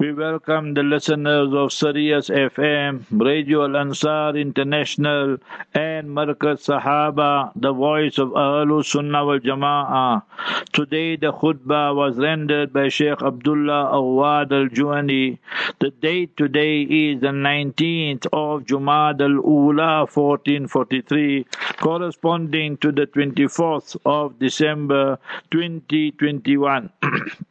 We welcome the listeners of Sirius FM, Radio Al Ansar International, and Markaz Sahaba, the voice of Ahlul Sunnah wal Jama'ah. Today the khutbah was rendered by Sheikh Abdullah Awad al Juhani. The date today is the 19th of Jumad al Ula 1443, corresponding to the 24th of December 2021.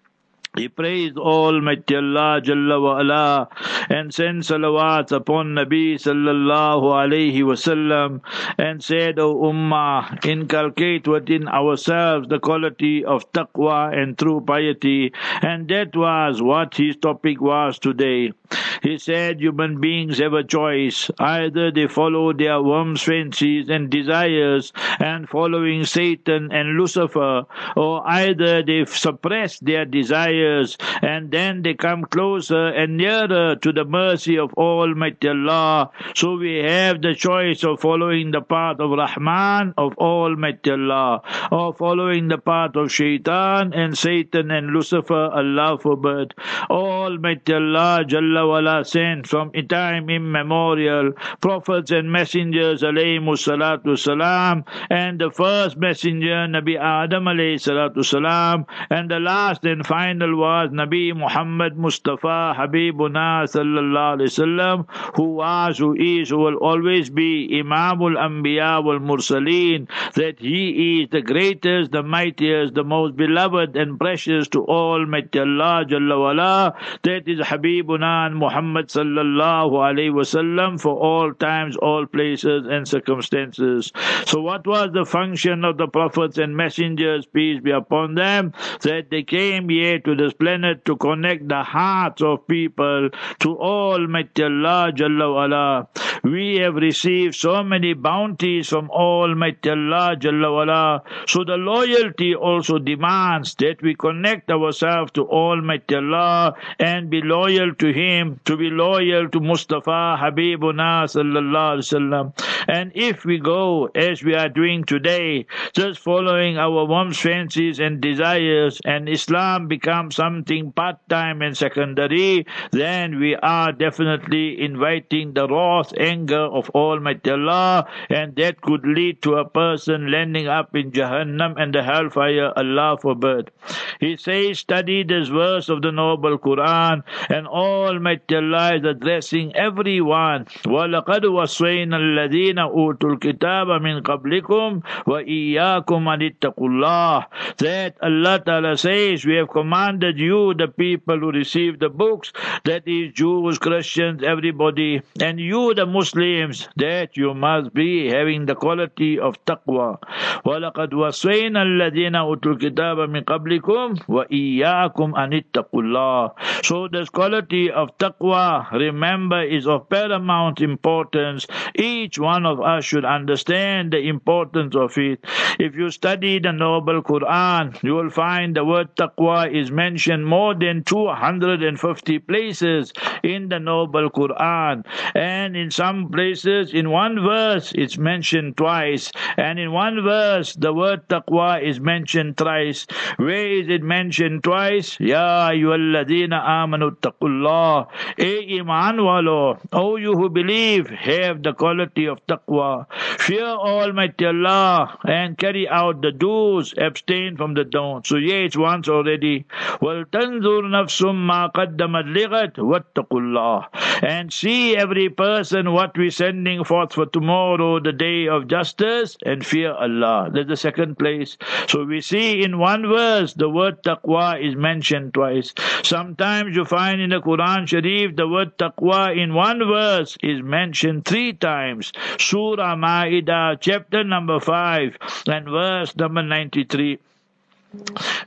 He praised Almighty Allah Jalla wa ala and sent salawats upon Nabi sallallahu alayhi wasallam and said, O Ummah, inculcate within ourselves the quality of taqwa and true piety. And that was what his topic was today. He said human beings have a choice. Either they follow their worms, fancies and desires and following Satan and Lucifer, or either they suppress their desires and then they come closer and nearer to the mercy of Almighty Allah. So we have the choice of following the path of Rahman, of Almighty Allah, or following the path of Shaitan and Satan and Lucifer, Allah forbid. Almighty Allah, Jalla sent from time immemorial prophets and messengers alayhi salatu salam and the first messenger Nabi Adam alayhi salatu salam and the last and final was Nabi Muhammad Mustafa Habibuna sallallahu alayhi wasallam who was who is who will always be Imamul Anbiya wal Mursaleen that he is the greatest the mightiest the most beloved and precious to all Almighty Allah Jalla that is Habibuna and Muhammad Muhammad sallallahu alaihi wasallam for all times, all places and circumstances. So what was the function of the prophets and messengers, peace be upon them? That they came here to this planet to connect the hearts of people to Almighty Allah Jalla wala. We have received so many bounties from Almighty Allah Jalla wala. So the loyalty also demands that we connect ourselves to Almighty Allah and be loyal to Him to be loyal to Mustafa Habibuna sallallahu alaihi wasallam. And if we go as we are doing today, just following our warmth, fancies and desires, and Islam becomes something part-time and secondary, then we are definitely inviting the wrath, anger of Almighty Allah, and that could lead to a person landing up in Jahannam and the hellfire. Allah forbid. He says, study this verse of the noble Quran, and Almighty Allah is addressing everyone. وَلَقَدْ وَصَّيْنَا الَّذِينَ أُوتُوا الْكِتَابَ مِنْ قَبْلِكُمْ وَإِيَّاكُمْ أَنِ اتَّقُوا اللَّهِ That Allah Ta'ala says, we have commanded you, the people who receive the books, that is Jews, Christians, everybody, and you, the Muslims, that you must be having the quality of taqwa. وَلَقَدْ وَصَّيْنَا الَّذِينَ أُوتُوا الْكِتَابَ مِنْ قَبْلِكُمْ وَإِيَّاكُمْ أَنِ اتَّقُوا اللَّهِ So this quality of taqwa, remember, is of paramount importance. Each one of us should understand the importance of it. If you study the noble Quran, you will find the word taqwa is mentioned more than 250 places in the noble Quran. And in some places, in one verse, it's mentioned twice. And in one verse, the word taqwa is mentioned thrice. Where is it mentioned twice? Ya ayyuhalladhina amanu taqullah. A O you who believe, have the quality of taqwa, fear almighty allah and carry out the do's abstain from the don'ts. So yeah it's once already. Well tanzur nafsum ma qaddamat lighat wattaqullah. And see every person what we sending forth for tomorrow the day of justice and fear allah. That's the second place. So we see in one verse the word taqwa is mentioned twice. Sometimes you find in the quran sharif the word taqwa in one verse is mentioned three times. Surah Ma'idah, chapter number 5 and verse number 93.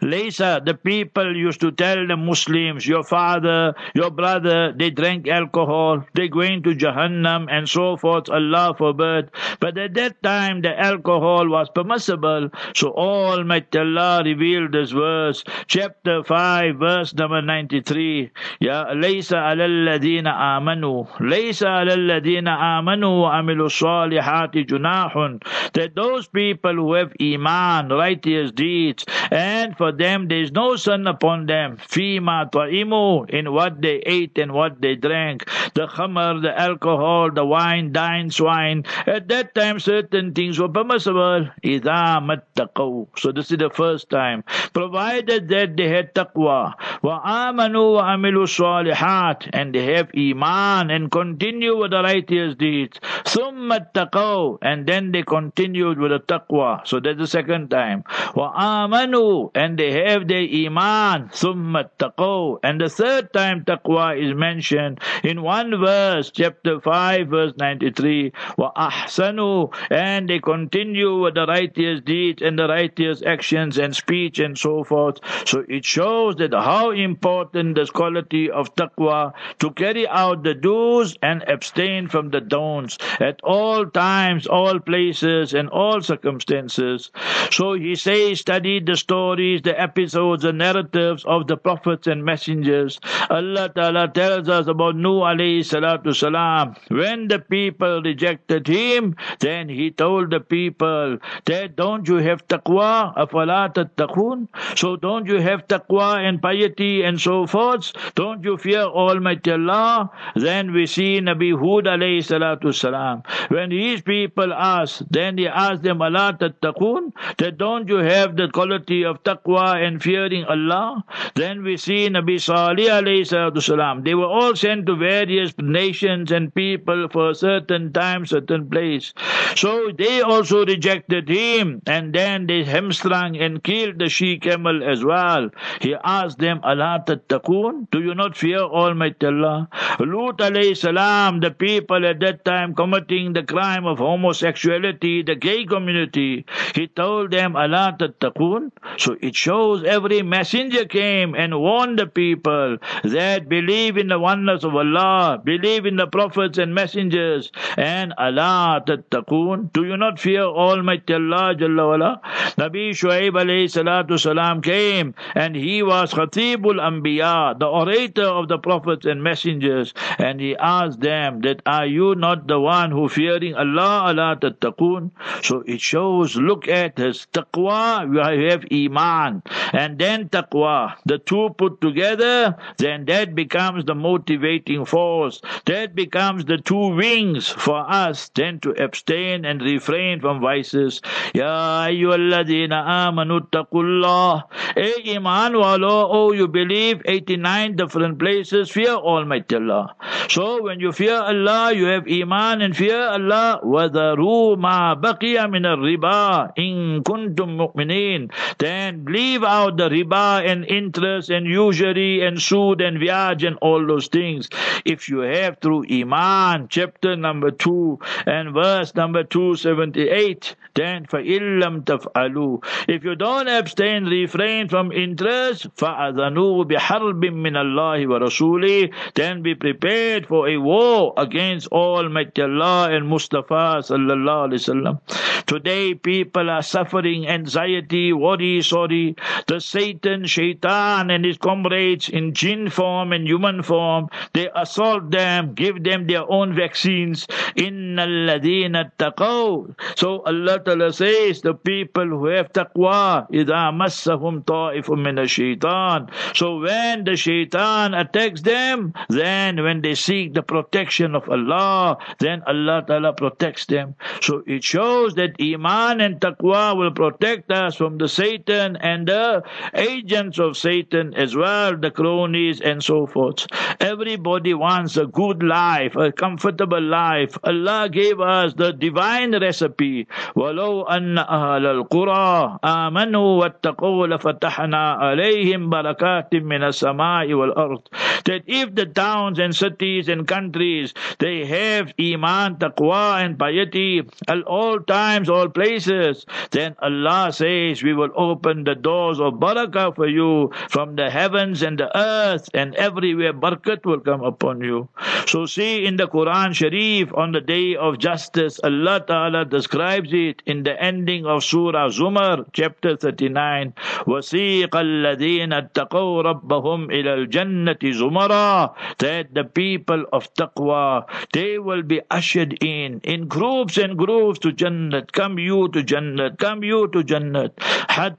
Later, the people used to tell the Muslims, your father, your brother, they drank alcohol, they going to Jahannam and so forth, Allah forbid. But at that time, the alcohol was permissible. So Almighty Allah revealed this verse, chapter 5, verse number 93. Ya laysa alladhina amanu, alladhina amanu wa amilu salihati junahun. That those people who have iman, righteous deeds, and for them there is no sin upon them. Fima ta'imu, in what they ate and what they drank. The khamr, the alcohol, the wine, dine, swine. At that time certain things were permissible. Idha mattaqaw. So this is the first time. Provided that they had taqwa. Wa amanu wa amilu salihat. And they have iman and continue with the righteous deeds. Thumma taqaw. And then they continued with the taqwa. So that's the second time. Wa amanu and they have their iman summa taqaw. And the third time taqwa is mentioned in one verse chapter 5 verse 93 wa ahsanu and they continue with the righteous deeds and the righteous actions and speech and so forth. So it shows that how important this quality of taqwa to carry out the do's and abstain from the don'ts at all times all places and all circumstances. So he says study the stories, the episodes, the narratives of the prophets and messengers. Allah Ta'ala tells us about Nuh alayhi salatu salam. When the people rejected him, then he told the people that don't you have taqwa, afala tattaqun? So don't you have taqwa and piety and so forth? Don't you fear Almighty Allah? Then we see Nabi Hud alayhi salatu salam. When his people asked, then he asked them, Allah tattaqun? That don't you have the quality of taqwa and fearing Allah? Then we see Nabi Salih alayhi salam. They were all sent to various nations and people for a certain time, certain place. So they also rejected him, and then they hamstrung and killed the she camel as well. He asked them, Allah tattaqun? Do you not fear Almighty Allah? Lut alayhi salam, the people at that time committing the crime of homosexuality, the gay community, he told them, Allah tattaqun? So it shows every messenger came and warned the people that believe in the oneness of Allah, believe in the prophets and messengers, and Allah tattaqun. Do you not fear Almighty Allah Jalla wala? Nabi Shuaib alayhi salatu salam came and he was Khatibul Anbiya, the orator of the prophets and messengers, and he asked them that are you not the one who fearing Allah, Allah tattaqun? So it shows, look at his taqwa, you have iman, and then taqwa. The two put together, then that becomes the motivating force. That becomes the two wings for us then to abstain and refrain from vices. Ya ayyuhalladhina amanu taqullah. Hey iman walo, oh you believe 89 different places, fear Almighty Allah. So when you fear Allah, you have iman and fear Allah. وَذَرُوا مَا بَقِيَ مِنَ الرِّبَا إِن كُنتُم مُؤْمِنِينَ Then leave out the riba and interest and usury and sood and viage and all those things. If you have through Iman, chapter number 2 and verse number 278, then فَإِلَّمْ تَفْعَلُوا If you don't abstain, refrain from interest, فَأَذَنُوا بِحَرْبٍ مِّنَ اللَّهِ وَرَسُولِهِ Then be prepared for a war against Almighty Allah and Mustafa sallallahu alaihi wasallam. Today people are suffering anxiety, worry, sorry. The Satan, Shaitan and his comrades in jinn form and human form, they assault them, give them their own vaccines. Inna alladhina taqaw. So Allah Ta'ala says, the people who have taqwa, إِذَا مَسَّهُمْ طَائِفٌ مِّنَ الشَّيْطَانِ So when the shaitan attacks them, then when they seek the protection of Allah, then Allah Ta'ala protects them. So it shows that Iman and Taqwa will protect us from the Satan and the agents of Satan as well, the cronies and so forth. Everybody wants a good life, a comfortable life. Allah gave us the divine recipe. ولو أن أهل القرى آمنوا واتقوا لفتحنا عليهم بركات من السماء والأرض. That if the towns and cities and countries they have iman, taqwa and piety at all times, all places, then Allah says we will open the doors of barakah for you from the heavens and the earth and everywhere barakat will come upon you. So see in the Quran Sharif on the day of justice, Allah Ta'ala describes it in the ending of Surah Zumar, chapter 39. وَسِيقَ الَّذِينَ اتَّقَوْا رَبَّهُمْ إِلَى الْجَنَّةِ زُمَرًا That the people of taqwa, they will be ushered in, in groups and groups to Jannat. Come you to Jannat, come you to Jannat. حَتَّى hatta idha ja'uha.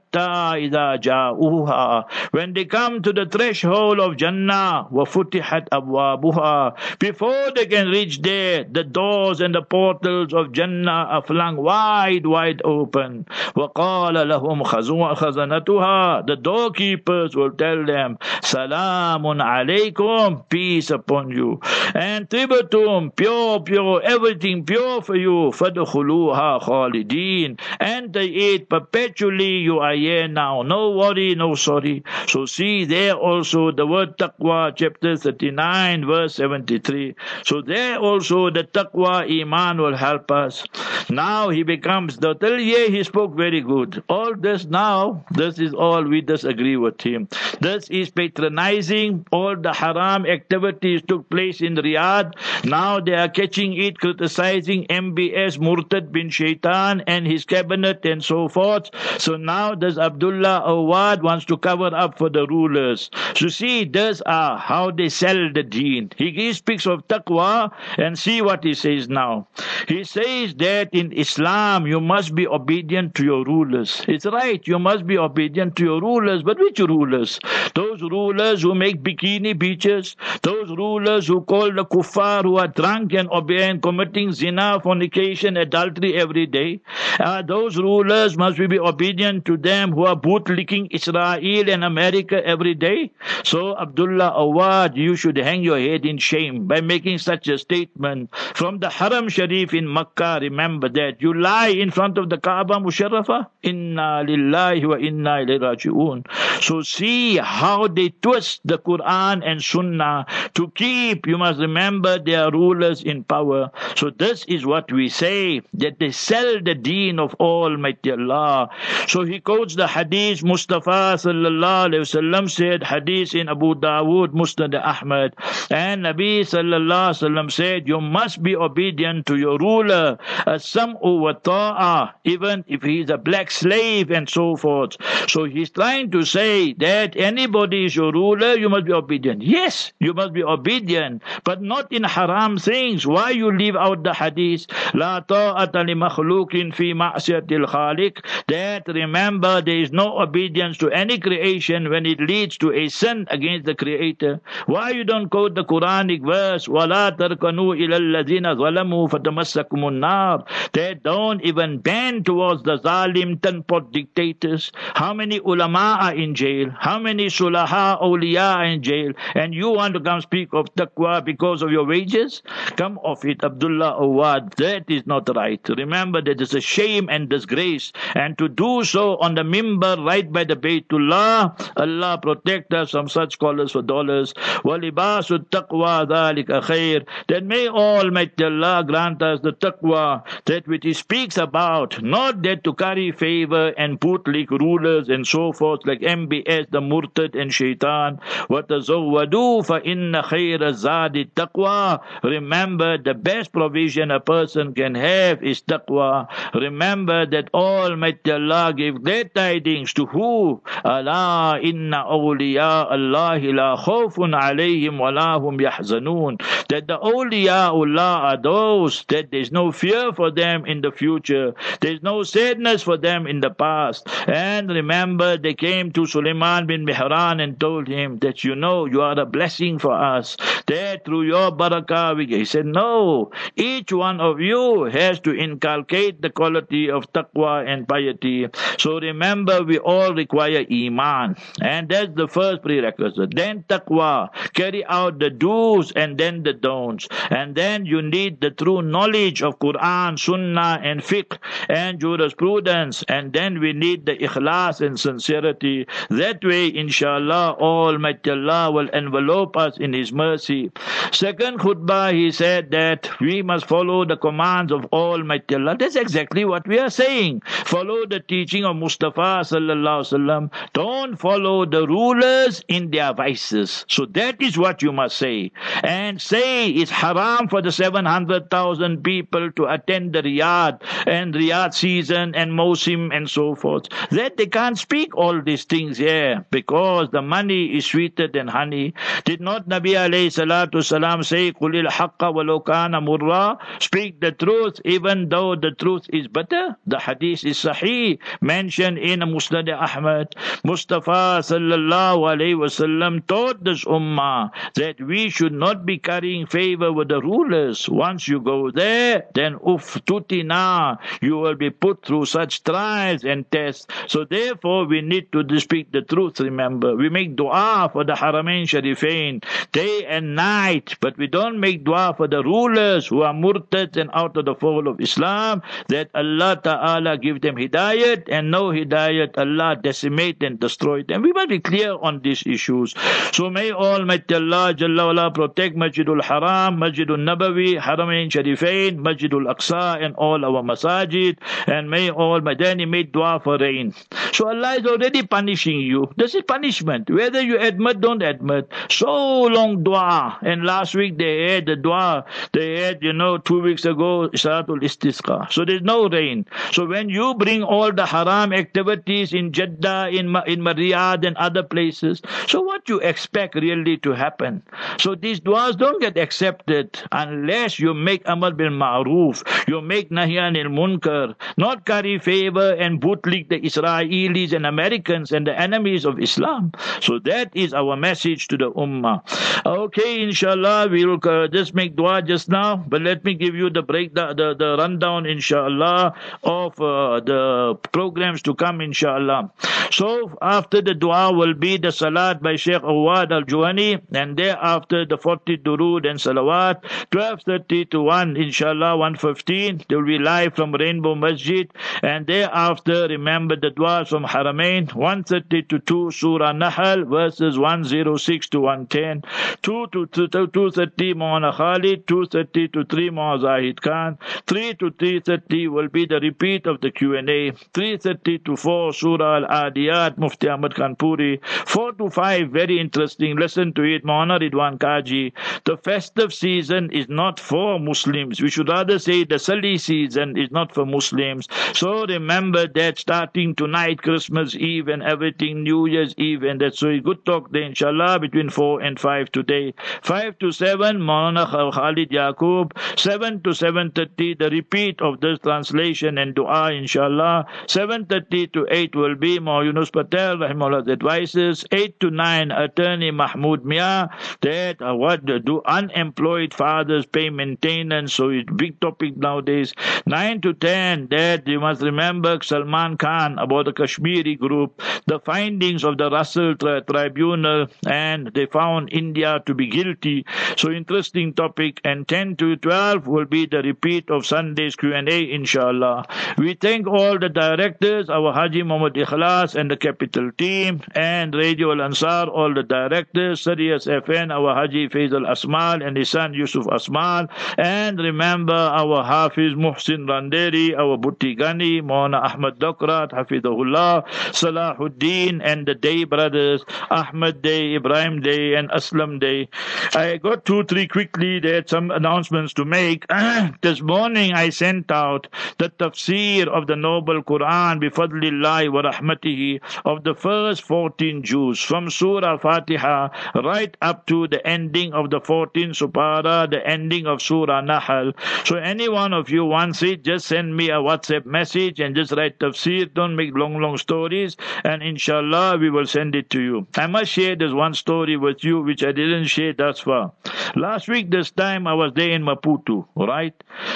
When they come to the threshold of Jannah, وَفُتِحَتْ أَبْوَابُهَا Before they can reach there, the doors and the portals of Jannah are flung wide, wide open. وَقَالَ لَهُمْ خَزَنَتُهَا The doorkeepers will tell them, Salamun alaykum, peace upon you. And tributum, pure, pure, everything pure for you. فَدْخُلُوهَا خَالِدِينَ And they eat perpetually, you are here now. No worry, no sorry. So see there also the word taqwa, chapter 39, verse 73. So there also the taqwa iman will help us. Now he becomes the till year he spoke very good. All this now, this is all we disagree with him. This is patronizing all the haram activities took place in Riyadh. Now they are catching it, criticizing MBS Murtad bin Shaitan and his cabinet and so forth. So now this Abdullah Awad wants to cover up for the rulers. So see, these are how they sell the deen. He speaks of taqwa and see what he says now. He says that in Islam you must be obedient to your rulers. It's right, you must be obedient to your rulers, but which rulers? Those rulers who make bikini beaches, those rulers who call the kuffar who are drunk and obeying, committing zina, fornication, adultery every day. Uh, those rulers must we be obedient to them who are bootlicking Israel and America every day. So Abdullah Awad, you should hang your head in shame by making such a statement from the Haram Sharif in Makkah. Remember that you lie in front of the Kaaba Musharrafa. Inna lillahi wa inna ilayhi raji'un. So see how they twist the Quran and Sunnah to keep, you must remember, their rulers in power. So this is what we say, that they sell the deen of Almighty Allah. So he quotes the hadith, Mustafa sallallahu alayhi wasallam said, hadith in Abu Dawood, Musnad Ahmad, and Nabi sallallahu alayhi wasallam said, you must be obedient to your ruler, as-sam'u wa ta'a, even if he is a black slave and so forth. So he's trying to say that anybody is your ruler, you must be obedient. Yes, you must be obedient, but not in haram things. Why you leave out the hadith? La ta'ata li makhluqin fi ma'siyatil khaliq. That remember there is no obedience to any creation when it leads to a sin against the creator. Why you don't quote the Quranic verse? وَلَا تَرْكَنُوا إِلَى الَّذِينَ ظَلَمُوا فَتَمَسَّكُمُ النَّارِ They don't even bend towards the zalim ten-pot dictators. How many ulama are in jail? How many sulaha awliya are in jail? And you want to come speak of taqwa because of your wages? Come off it, Abdullah Awad. That is not right. Remember that it's a shame and disgrace. And to do so on the mimbar right by the Baytullah, Allah protect us from such scholars for dollars. وَلِبَاسُ التَّقْوَى ذَلِكَ خَيْرٌ That may Almighty Allah grant us the taqwa, that which He speaks about, not that to carry favor and put like rulers and so forth, like MBS, the Murtad and Shaitan. وَتَزَوَّدُوا فَإِنَّ خَيْرَ الزَّادِ التَّقْوَى Remember, the best provision a person can have is taqwa. Remember that Almighty Allah gave great tidings to who? Allah inna awliya Allah la khawfun alayhim wa lahum yahzanun. That the awliya Allah are those that there's no fear for them in the future. There's no sadness for them in the past. And remember, they came to Sulaiman bin Mihran and told him that you know you are a blessing for us. That through your barakah, we, he said, no, each one of you has to inculcate the quality of taqwa and piety. So remember, we all require iman. And that's the first prerequisite. Then taqwa, carry out the do's and then the don'ts. And then you need the true knowledge of Quran, Sunnah, and fiqh and jurisprudence. And then we need the ikhlas and sincerity. That way, inshallah, Almighty Allah will envelope us in His mercy. Second khutbah, he said that we must follow the commands of Almighty Allah. That's exactly what we are saying. Follow the teaching of Mustafa sallallahu alaihi wasallam. Don't follow the rulers in their vices. So that is what you must say. And say it's haram for the 700,000 people to attend the Riyadh and Riyadh season and Mosim and so forth. That they can't speak all these things here because the money is sweeter than honey. Did not Nabi alayhi salatu salam say, Qulil haqqa walau kana murra? Speak the truth even though the truth is bitter. The hadith is sahih, mentioned in Musnad Ahmad, Mustafa sallallahu alayhi wasallam taught this ummah that we should not be carrying favor with the rulers. Once you go there, then uff tutina, you will be put through such trials and tests. So therefore, we need to speak the truth. Remember, we make dua for the Haramain Sharifain day and night, but we don't make dua for the rulers who are murtads and out of the fold of Islam. That Allah Taala give them hidayat and no hidayat, Allah decimate and destroy them. We must be clear on these issues. So may Almighty Allah Jalla wala protect Masjidul Haram, Masjidul Nabawi, Haramain Sharifain, Masjidul Aqsa, and all our masajid. And may then he made dua for rain. So Allah is already punishing you. This is punishment. Whether you admit, don't admit. So long dua. And last week they had the dua. They had, you know, two weeks ago, Salatul Istisqa. So there's no rain. So when you bring all the haram activities in Jeddah, in, in Riyadh and other places, so what you expect really to happen? So these duas don't get accepted unless you make Amal bil Ma'ruf, you make Nahyan il Munkar, not carry favor and bootlick the Israelis and Americans and the enemies of Islam. So that is our message to the Ummah. Okay, inshallah, we will uh, just make dua just now, but let me give you the breakdown, the, the, the rundown, inshallah, of uh, the programs to come, inshallah. So after the dua will be the salat by Sheikh Awad al-Juhani, and thereafter the 40 durood and salawat, 12.30 to 1, inshallah, 1.15, they will be live from Rainbow Masjid, and thereafter remember the duas from Haramain, 130 to 2, Surah Nahl, verses 106 to 110, 2 to 230, Mawna Khalid, 230 to 3, Maw Zahid Khan, 3 to 330 will be the repeat of the Q&A, 330 to 4, Surah Al-Adiyat, Mufti Ahmad Kanpuri, 4 to 5, very interesting, listen to it, Mawna Ridwan Kaji. The festive season is not for Muslims. We should rather say the Sali season is not for Muslims. So remember that starting tonight, Christmas Eve and everything, New Year's Eve, and that's so good talk there, inshallah, between 4 and 5 today. 5 to 7, Maulana Khalid Yaqub. 7 to 7.30, the repeat of this translation and dua, inshallah. 7.30 to 8 will be Maulana Patel, Rahimullah's advices. 8 to 9, Attorney Mahmoud Mia, that uh, what do unemployed fathers pay maintenance, so it's big topic nowadays. 9 to 10, that you must remember Salman Khan about the Kashmiri group, the findings of the Russell tri- Tribunal, and they found India to be guilty. So interesting topic. And 10 to 12 will be the repeat of Sunday's Q&A, inshallah. We thank all the directors, our Haji Muhammad Ikhlas and the capital team, and Radio Al Ansar, all the directors, Sirius FM, our Haji Faisal Asmal and his son Yusuf Asmal, and remember our Hafiz Muhsin Randeri, our Bhutti Gani, Mona Ahmad Dokrat, Hafidahullah, Salahuddin, and the Day brothers, Ahmad Day, Ibrahim Day, and Aslam Day. I got two, three quickly. There had some announcements to make. this morning I sent out the tafsir of the Noble Quran, bifadlillahi wa rahmatihi, of the first 14 Juz, from Surah Fatiha right up to the ending of the 14th Supara, the ending of Surah Nahal. So any one of you wants it, just send me a WhatsApp message and just write tafsir. Don't make long, long stories. And inshallah, we will send it to you. I must share this one story with you, which I didn't share thus far. Last week, this time, I was there in Maputo, right?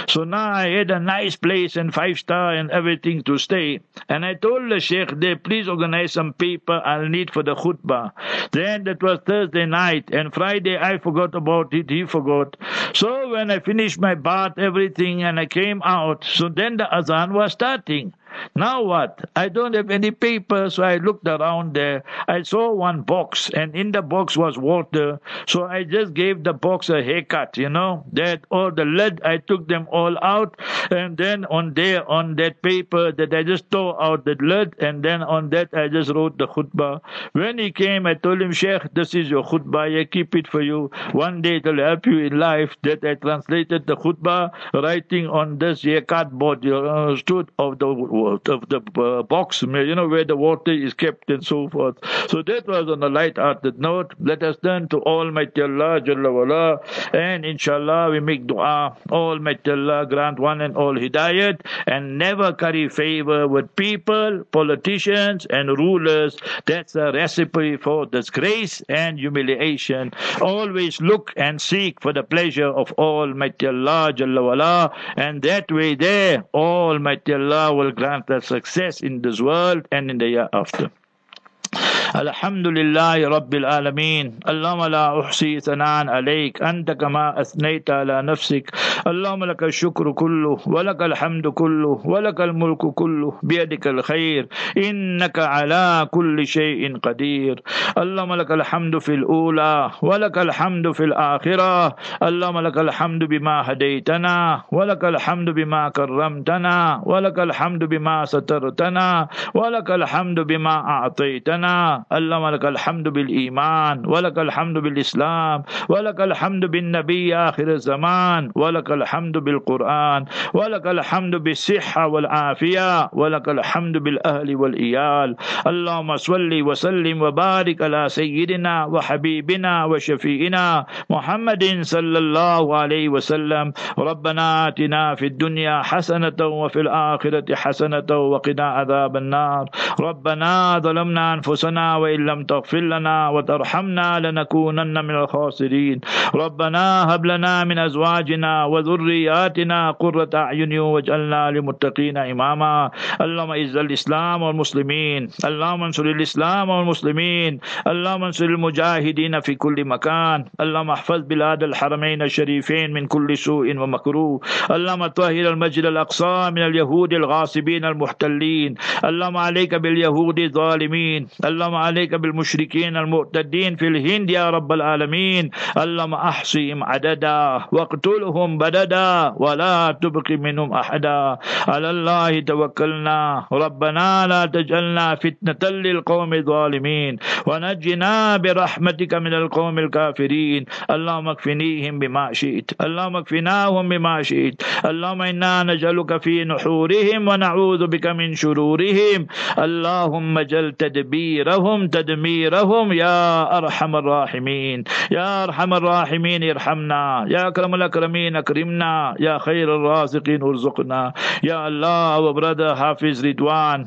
So now I had a nice place and five star and everything to stay. And I told the sheikh there, please organize some paper I'll need for the khutbah. Then that was Thursday night. And Friday, I forgot about it. He forgot. So when I finished my bath, everything, and I came out, so then the azan was starting. Now what? I don't have any paper, so I looked around there. I saw one box, and in the box was water. So I just gave the box a haircut, you know. That all the lead, I took them all out, and then on there, on that paper, that I just tore out the lead, and then on that I just wrote the khutbah. When he came, I told him, Sheikh, this is your khutbah. I keep it for you. One day it will help you in life. That I translated the khutbah, writing on this haircut board, you understood, of the of the uh, box, you know, where the water is kept and so forth. So that was on a light-hearted note. Let us turn to Almighty Allah Jalla wala, and inshallah we make dua. Almighty Allah grant one and all hidayat and never curry favor with people, politicians, and rulers. That's a recipe for disgrace and humiliation. Always look and seek for the pleasure of Almighty Allah Jalla wala, and that way there, Almighty Allah will grant us success in this world and in the year after. الحمد لله رب العالمين اللهم لا أحصي ثناء عليك أنت كما أثنيت على نفسك اللهم لك الشكر كله ولك الحمد كله ولك الملك كله بيدك الخير إنك على كل شيء قدير اللهم لك الحمد في الأولى ولك الحمد في الآخرة اللهم لك الحمد بما هديتنا ولك الحمد بما كرمتنا ولك الحمد بما سترتنا ولك الحمد بما أعطيتنا اللهم لك الحمد بالإيمان ولك الحمد بالإسلام ولك الحمد بالنبي آخر الزمان ولك الحمد بالقرآن ولك الحمد بالصحة والعافية ولك الحمد بالأهل والإيال. اللهم صل وسلم وبارك على سيدنا وحبيبنا وشفيئنا محمد صلى الله عليه وسلم. ربنا آتنا في الدنيا حسنة وفي الآخرة حسنة وقنا عذاب النار. ربنا ظلمنا أنفسنا وإن لم تغفر لنا وترحمنا لنكونن من الخاسرين. ربنا هب لنا من أزواجنا وذرياتنا قرة أعين واجعلنا للمتقين إماما. اللهم إذ الإسلام والمسلمين. اللهم انصر الإسلام والمسلمين. اللهم انصر المجاهدين في كل مكان. اللهم احفظ بلاد الحرمين الشريفين من كل سوء ومكروه. اللهم طهر المسجد الأقصى من اليهود الغاصبين المحتلين. اللهم عليك باليهود الظالمين. اللهم عليك بالمشركين المعتدين في الهند يا رب العالمين. اللهم أحصهم عددا واقتلهم بددا ولا تبق منهم أحدا. على الله توكلنا. ربنا لا تجعلنا فتنة للقوم الظالمين. ونجنا برحمتك من القوم الكافرين. اللهم اكفنيهم بما شئت. اللهم اكفناهم بما شئت. اللهم إنا نجعلك في نحورهم ونعوذ بك من شرورهم. اللهم جل تدبيرهم تدميرهم يا ارحم الراحمين يا ارحم الراحمين ارحمنا يا اكرم الاكرمين اكرمنا يا خير الرازقين ارزقنا يا Allah our brother Hafiz Ridwan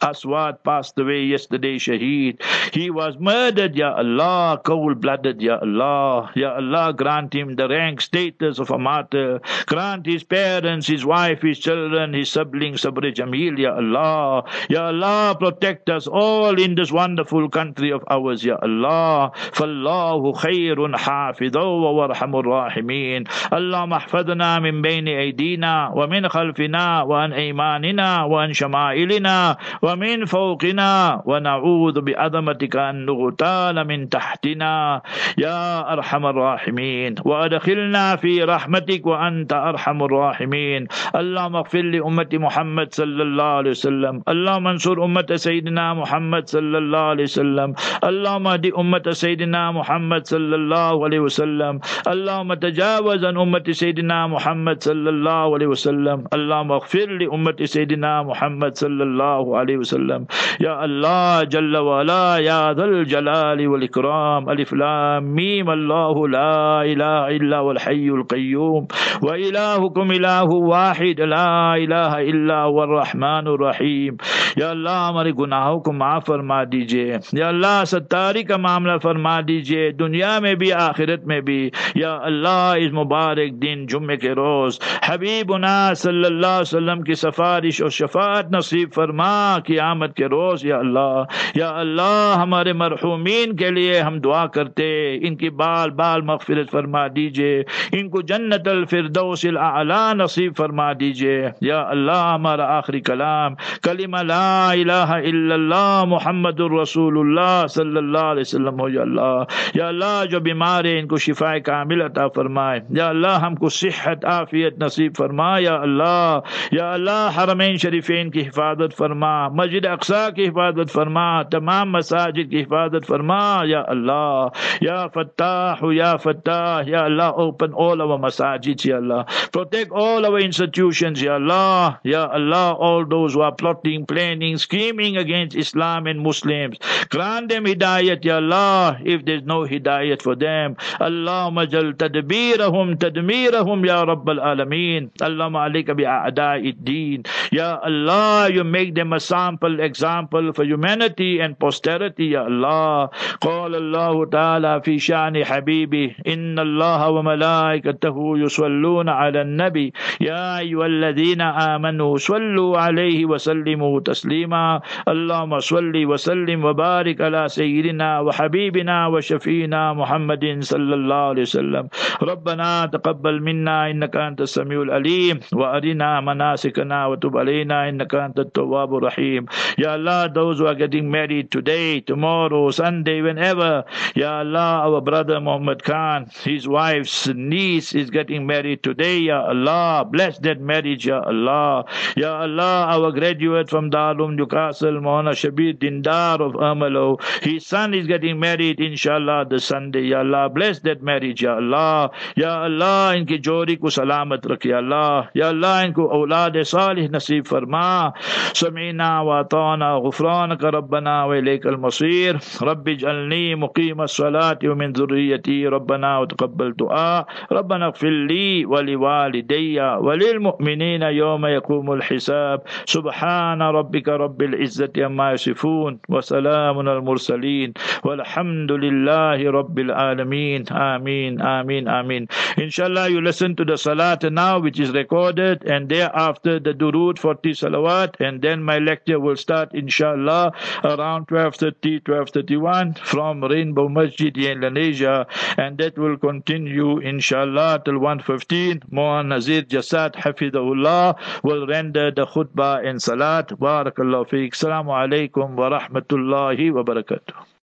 Aswad passed away yesterday shaheed he was murdered Ya Allah cold blooded Ya Allah Ya Allah grant him the rank status of a martyr grant his parents his wife his children his siblings sabr jamil Ya Allah Ya Allah protect us all in this wonderful country of ours Ya Allah. فالله خير حافظا وارحم الراحمين اللهم احفظنا من بين أيدينا ومن خلفنا وعن أيماننا وعن شمائلنا ومن فوقنا ونعوذ بعظمتك أن نغتال من تحتنا يا أرحم الراحمين وأدخلنا في رحمتك وأنت أرحم الراحمين اللهم اغفر لأمة محمد صلى الله عليه وسلم اللهم انصر أمة سيدنا محمد صلى الله عليه وسلم اللهم اهد أمة سيدنا محمد صلى الله عليه وسلم اللهم تجاوز عن أمة سيدنا محمد صلى الله عليه وسلم اللهم اغفر لأمة سيدنا محمد صلى الله عليه وسلم يا الله جل وعلا يا ذا الجلال والإكرام ألف لام ميم الله لا إله إلا هو الحي القيوم وإلهكم إله واحد لا إله إلا هو الرحمن الرحيم या अल्लाह हमारे गुनाहों को माफ फरमा दीजिए یا اللہ ستاری کا معاملہ فرما دیجیے دنیا میں بھی، آخرت میں بھی۔ یا اللہ، اس مبارک دن جمعے کے روز حبیب صلی اللہ علیہ وسلم کی سفارش اور شفاعت نصیب فرما کی آمد کے روز، یا اللہ۔ یا اللہ، ہمارے مرحومین کے لیے ہم دعا کرتے، ان کی بال بال مغفرت فرما دیجیے ان کو جنت الفردوس الاعلی نصیب فرما دیجیے یا اللہ، ہمارا آخری کلام، کلمہ لا الہ الا اللہ، محمد الرسول رسول اللہ صلی اللہ علیہ وسلم ہو یا اللہ یا اللہ جو بیمار ہے ان کو شفا کامل عطا فرمائے یا اللہ ہم کو صحت عافیت نصیب فرما یا اللہ یا اللہ حرمین شریفین کی حفاظت فرما مسجد اقسا کی حفاظت فرما تمام مساجد کی حفاظت فرما یا اللہ یا فتح یا فتح یا اللہ اوپن all our مساجد یا اللہ پروٹیکٹ all our انسٹیٹیوشنز یا اللہ یا اللہ all دوز who are plotting planning scheming against Islam and Muslims grant them hidayat ya Allah if there's no hidayat for them Allahumma jal tadbirahum tadmirahum ya Rabbal Alameen Allahumma alayka bi a'da'id Ya Allah you make them a sample example for humanity and posterity Ya Allah قال الله تعالى في شان حبيبي إن الله وملائكته يصلون على النبي يا أيها الذين آمنوا صلوا عليه وسلموا تسليما اللهم صل وسلم وبارك على سيدنا وحبيبنا وشفينا محمد صلى الله عليه وسلم ربنا تقبل منا إنك أنت السميع العليم وأرنا مناسكنا وتب علينا إنك أنت التواب الرحيم Ya Allah those who are getting married today tomorrow Sunday whenever Ya Allah our brother Muhammad Khan his wife's niece is getting married today Ya Allah bless that marriage Ya Allah Ya Allah our graduate from Darul Newcastle Mohana Shabir Dindar of Amalo. His son is getting married, inshallah, the Sunday. Ya Allah, bless that marriage, Ya Allah. Ya Allah, inki jodi ko salamat rakh, Ya Allah. Ya Allah, inko أولاد صالح نصیب فرما سمعنا واطعنا غفرانك ربنا واليك المصير رب اجعلني مقيم الصلاه ومن ذريتي ربنا وتقبل دعاء ربنا اغفر لي ولوالدي وللمؤمنين يوم يقوم الحساب سبحان ربك رب العزه عما يصفون وسلام على المرسلين والحمد لله رب العالمين آمين آمين آمين Inshallah you listen to the salat now which is recorded and thereafter the durud 40 salawat and then my lecture will start inshallah around 12.30 12.31 from Rainbow Masjid in Indonesia and that will continue inshallah till 1.15 Mohan Nazir Jasad Hafidahullah will render the khutbah and salat Barakallahu feek Assalamu alaikum wa rahmatullahi wa barakatuh